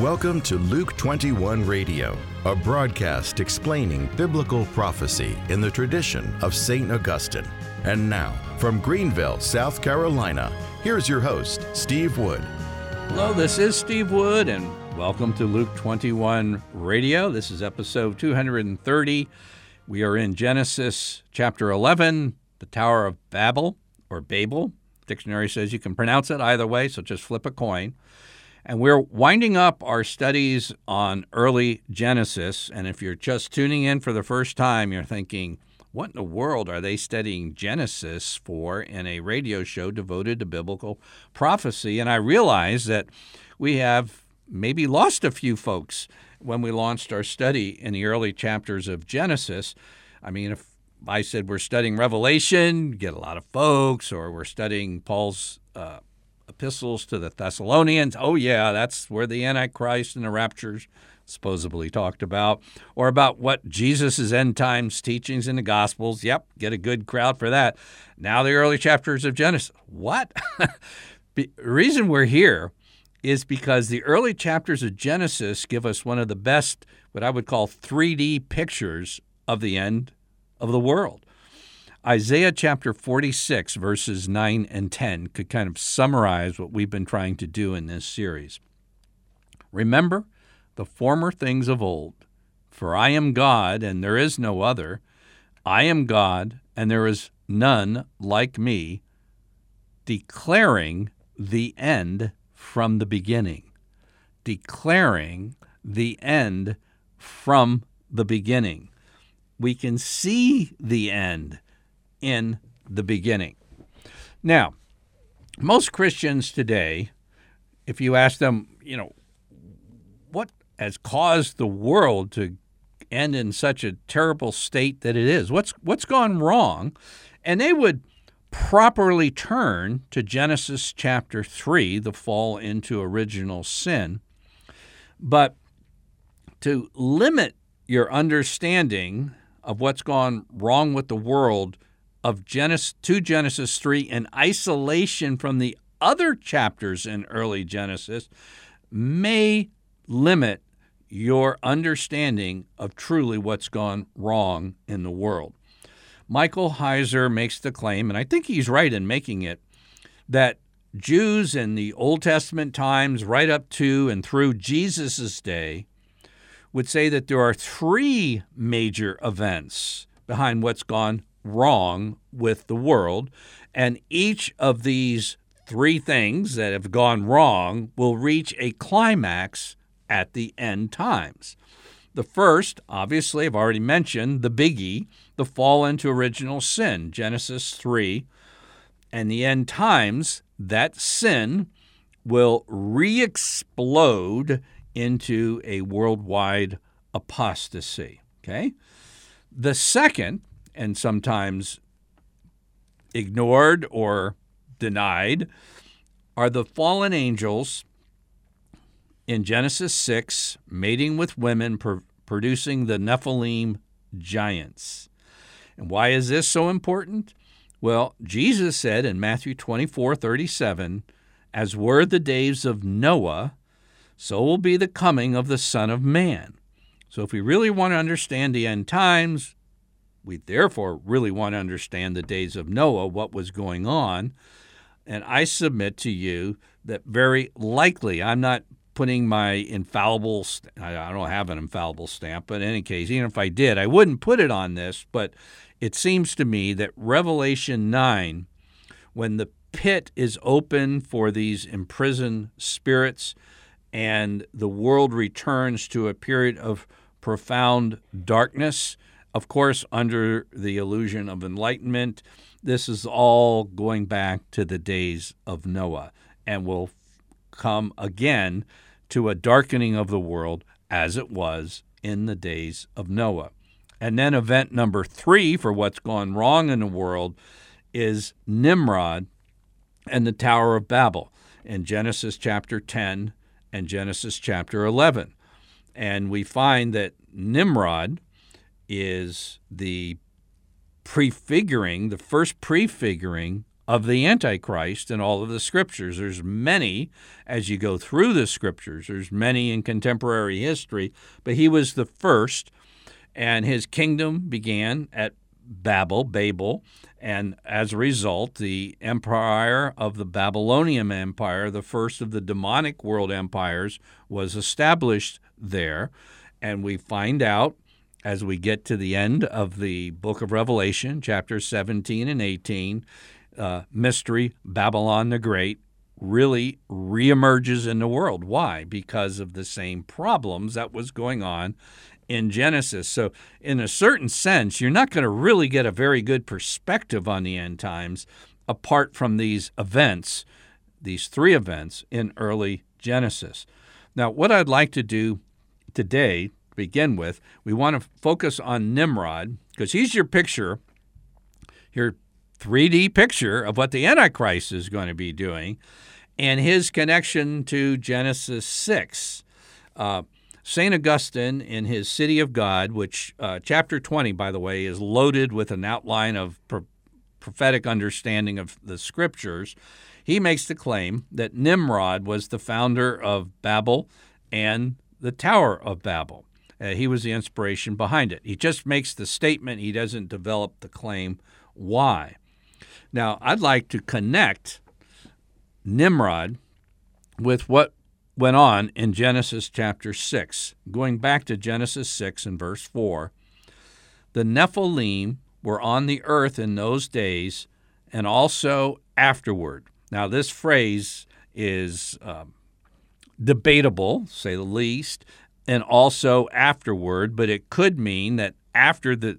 Welcome to Luke 21 Radio, a broadcast explaining biblical prophecy in the tradition of St. Augustine. And now, from Greenville, South Carolina, here's your host, Steve Wood. Hello, this is Steve Wood, and welcome to Luke 21 Radio. This is episode 230. We are in Genesis chapter 11, the Tower of Babel, or Babel. Dictionary says you can pronounce it either way, so just flip a coin. And we're winding up our studies on early Genesis. And if you're just tuning in for the first time, you're thinking, what in the world are they studying Genesis for in a radio show devoted to biblical prophecy? And I realize that we have maybe lost a few folks when we launched our study in the early chapters of Genesis. I mean, if I said we're studying Revelation, get a lot of folks, or we're studying Paul's uh, epistles to the Thessalonians. Oh, yeah, that's where the Antichrist and the raptures supposedly talked about, or about what Jesus' end times teachings in the Gospels. Yep, get a good crowd for that. Now, the early chapters of Genesis. What? the reason we're here is because the early chapters of Genesis give us one of the best, what I would call 3D pictures of the end of the world. Isaiah chapter 46, verses 9 and 10 could kind of summarize what we've been trying to do in this series. Remember the former things of old, for I am God and there is no other. I am God and there is none like me, declaring the end from the beginning. Declaring the end from the beginning. We can see the end in the beginning. Now, most Christians today, if you ask them, you know, what has caused the world to end in such a terrible state that it is? What's what's gone wrong? And they would properly turn to Genesis chapter 3, the fall into original sin. But to limit your understanding of what's gone wrong with the world of Genesis to Genesis 3 in isolation from the other chapters in early Genesis may limit your understanding of truly what's gone wrong in the world. Michael Heiser makes the claim, and I think he's right in making it, that Jews in the Old Testament times, right up to and through Jesus' day, would say that there are three major events behind what's gone wrong with the world. And each of these three things that have gone wrong will reach a climax at the end times. The first, obviously, I've already mentioned, the biggie, the fall into original sin, Genesis 3. And the end times, that sin will re explode into a worldwide apostasy. Okay? The second and sometimes ignored or denied are the fallen angels in Genesis 6 mating with women, pr- producing the Nephilim giants. And why is this so important? Well, Jesus said in Matthew 24 37, As were the days of Noah, so will be the coming of the Son of Man. So, if we really want to understand the end times, we therefore really want to understand the days of Noah, what was going on. And I submit to you that very likely, I'm not putting my infallible, I don't have an infallible stamp, but in any case, even if I did, I wouldn't put it on this. But it seems to me that Revelation 9, when the pit is open for these imprisoned spirits and the world returns to a period of profound darkness, of course, under the illusion of enlightenment, this is all going back to the days of Noah and will come again to a darkening of the world as it was in the days of Noah. And then event number three for what's gone wrong in the world is Nimrod and the Tower of Babel in Genesis chapter 10 and Genesis chapter 11. And we find that Nimrod is the prefiguring, the first prefiguring of the Antichrist in all of the scriptures. There's many as you go through the scriptures, there's many in contemporary history, but he was the first, and his kingdom began at Babel, Babel, and as a result, the empire of the Babylonian Empire, the first of the demonic world empires, was established there. And we find out as we get to the end of the book of Revelation, chapters 17 and 18, uh, mystery Babylon the Great really reemerges in the world. Why? Because of the same problems that was going on in Genesis. So, in a certain sense, you're not going to really get a very good perspective on the end times apart from these events, these three events in early Genesis. Now, what I'd like to do today, to begin with, we want to focus on Nimrod because he's your picture, your 3D picture of what the Antichrist is going to be doing and his connection to Genesis 6. Uh, St. Augustine, in his City of God, which uh, chapter 20, by the way, is loaded with an outline of pro- prophetic understanding of the scriptures, he makes the claim that Nimrod was the founder of Babel and the Tower of Babel. Uh, he was the inspiration behind it. He just makes the statement, he doesn't develop the claim why. Now, I'd like to connect Nimrod with what went on in Genesis chapter 6. Going back to Genesis 6 and verse 4, the Nephilim were on the earth in those days and also afterward. Now, this phrase is uh, debatable, say the least, and also afterward, but it could mean that after the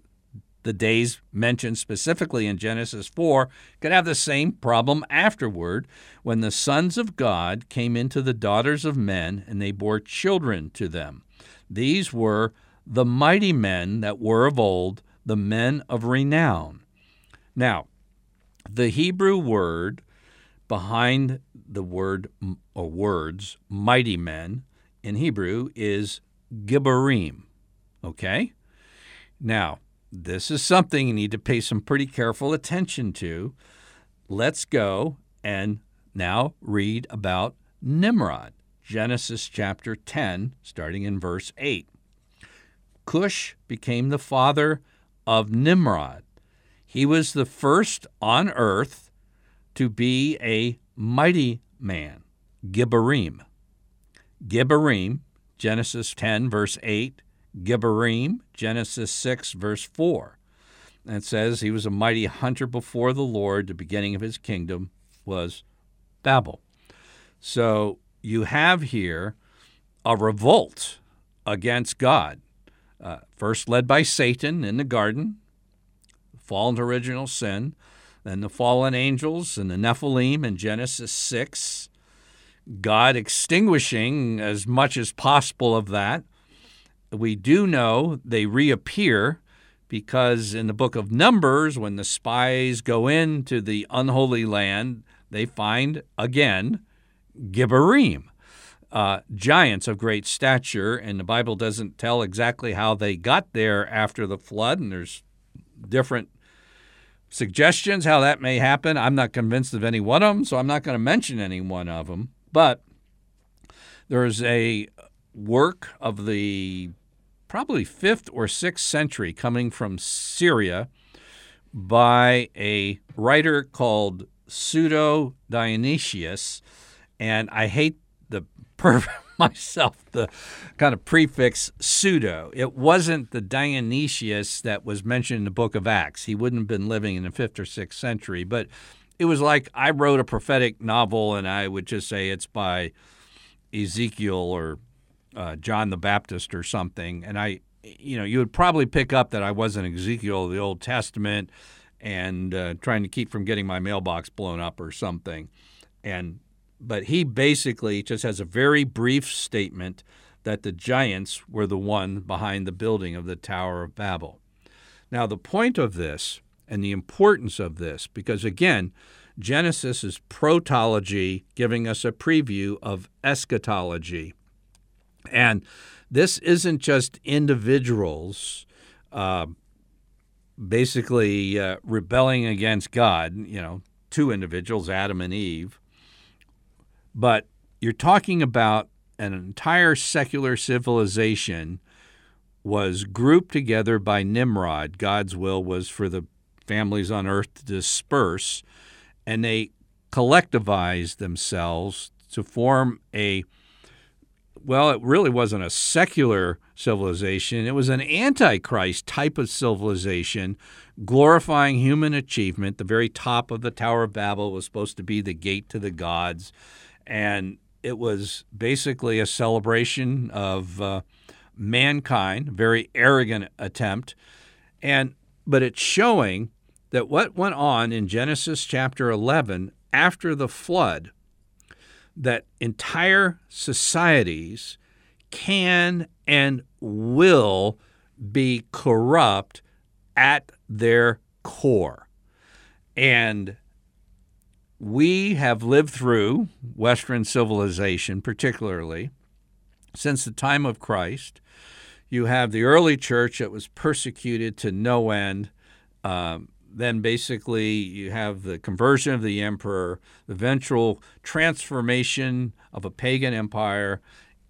the days mentioned specifically in Genesis 4 could have the same problem afterward when the sons of God came into the daughters of men and they bore children to them. These were the mighty men that were of old, the men of renown. Now, the Hebrew word behind the word or words mighty men in Hebrew is gibborim. Okay? Now, this is something you need to pay some pretty careful attention to. Let's go and now read about Nimrod, Genesis chapter 10, starting in verse 8. Cush became the father of Nimrod. He was the first on earth to be a mighty man, Gibborim. Gibborim, Genesis 10, verse 8, Gibborim, Genesis 6, verse 4. And it says he was a mighty hunter before the Lord. The beginning of his kingdom was Babel. So you have here a revolt against God, uh, first led by Satan in the garden, fallen original sin, then the fallen angels and the Nephilim in Genesis 6, God extinguishing as much as possible of that, we do know they reappear because in the book of Numbers, when the spies go into the unholy land, they find again Gibborim, uh, giants of great stature, and the Bible doesn't tell exactly how they got there after the flood, and there's different suggestions how that may happen. I'm not convinced of any one of them, so I'm not going to mention any one of them. But there's a work of the probably 5th or 6th century coming from Syria by a writer called Pseudo Dionysius. And I hate the per myself the kind of prefix pseudo. It wasn't the Dionysius that was mentioned in the book of Acts. He wouldn't have been living in the 5th or 6th century, but it was like I wrote a prophetic novel and I would just say it's by Ezekiel or uh, John the Baptist or something, and I, you know, you would probably pick up that I wasn't Ezekiel of the Old Testament and uh, trying to keep from getting my mailbox blown up or something. And but he basically just has a very brief statement that the giants were the one behind the building of the Tower of Babel. Now, the point of this and the importance of this, because again, Genesis is protology, giving us a preview of eschatology. And this isn't just individuals uh, basically uh, rebelling against God, you know, two individuals, Adam and Eve. But you're talking about an entire secular civilization was grouped together by Nimrod. God's will was for the families on earth to disperse, and they collectivized themselves to form a well, it really wasn't a secular civilization. It was an antichrist type of civilization, glorifying human achievement. The very top of the Tower of Babel was supposed to be the gate to the gods. And it was basically a celebration of uh, mankind, very arrogant attempt. And but it's showing that what went on in Genesis chapter 11 after the flood, that entire societies can and will be corrupt at their core. And we have lived through Western civilization, particularly since the time of Christ. You have the early church that was persecuted to no end. Um, then basically you have the conversion of the emperor, the eventual transformation of a pagan empire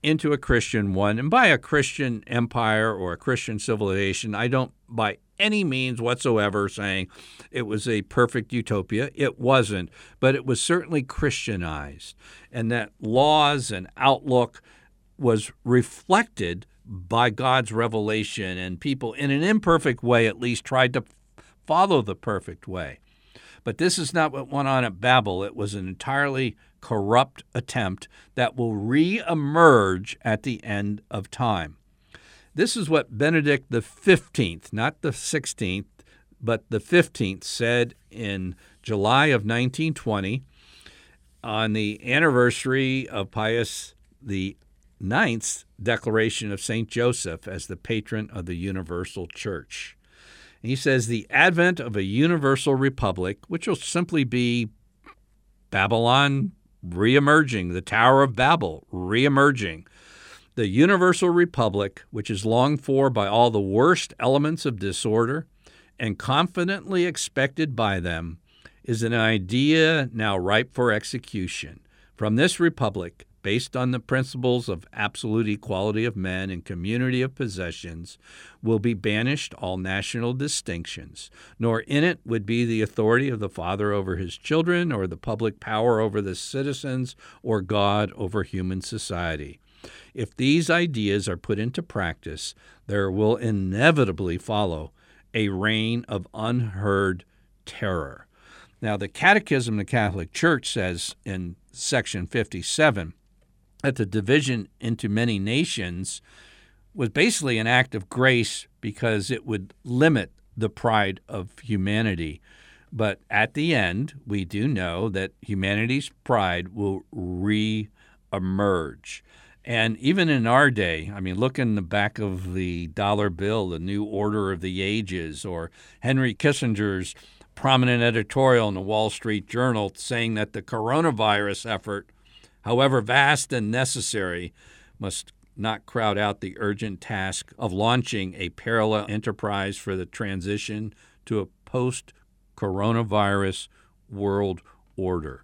into a Christian one. And by a Christian empire or a Christian civilization, I don't by any means whatsoever saying it was a perfect utopia. It wasn't, but it was certainly Christianized. And that laws and outlook was reflected by God's revelation, and people, in an imperfect way at least, tried to follow the perfect way. But this is not what went on at Babel. It was an entirely corrupt attempt that will re-emerge at the end of time. This is what Benedict the 15th, not the 16th, but the 15th said in July of 1920 on the anniversary of Pius the Ninth's declaration of St. Joseph as the patron of the universal church. He says the advent of a universal republic, which will simply be Babylon reemerging, the Tower of Babel reemerging, the universal republic, which is longed for by all the worst elements of disorder and confidently expected by them, is an idea now ripe for execution. From this republic, based on the principles of absolute equality of men and community of possessions, will be banished all national distinctions, nor in it would be the authority of the father over his children, or the public power over the citizens, or God over human society. If these ideas are put into practice, there will inevitably follow a reign of unheard terror. Now, the Catechism of the Catholic Church says in section 57 that the division into many nations was basically an act of grace because it would limit the pride of humanity. But at the end, we do know that humanity's pride will re emerge. And even in our day, I mean, look in the back of the dollar bill, the New Order of the Ages, or Henry Kissinger's prominent editorial in the Wall Street Journal saying that the coronavirus effort however vast and necessary, must not crowd out the urgent task of launching a parallel enterprise for the transition to a post coronavirus world order.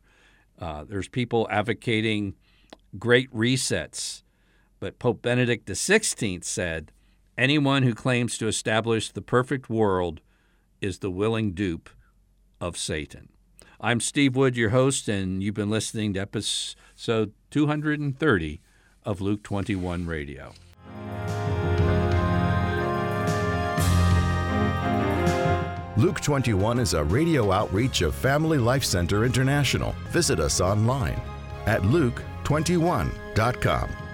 Uh, there's people advocating great resets, but Pope Benedict XVI said anyone who claims to establish the perfect world is the willing dupe of Satan. I'm Steve Wood, your host, and you've been listening to episode 230 of Luke 21 Radio. Luke 21 is a radio outreach of Family Life Center International. Visit us online at luke21.com.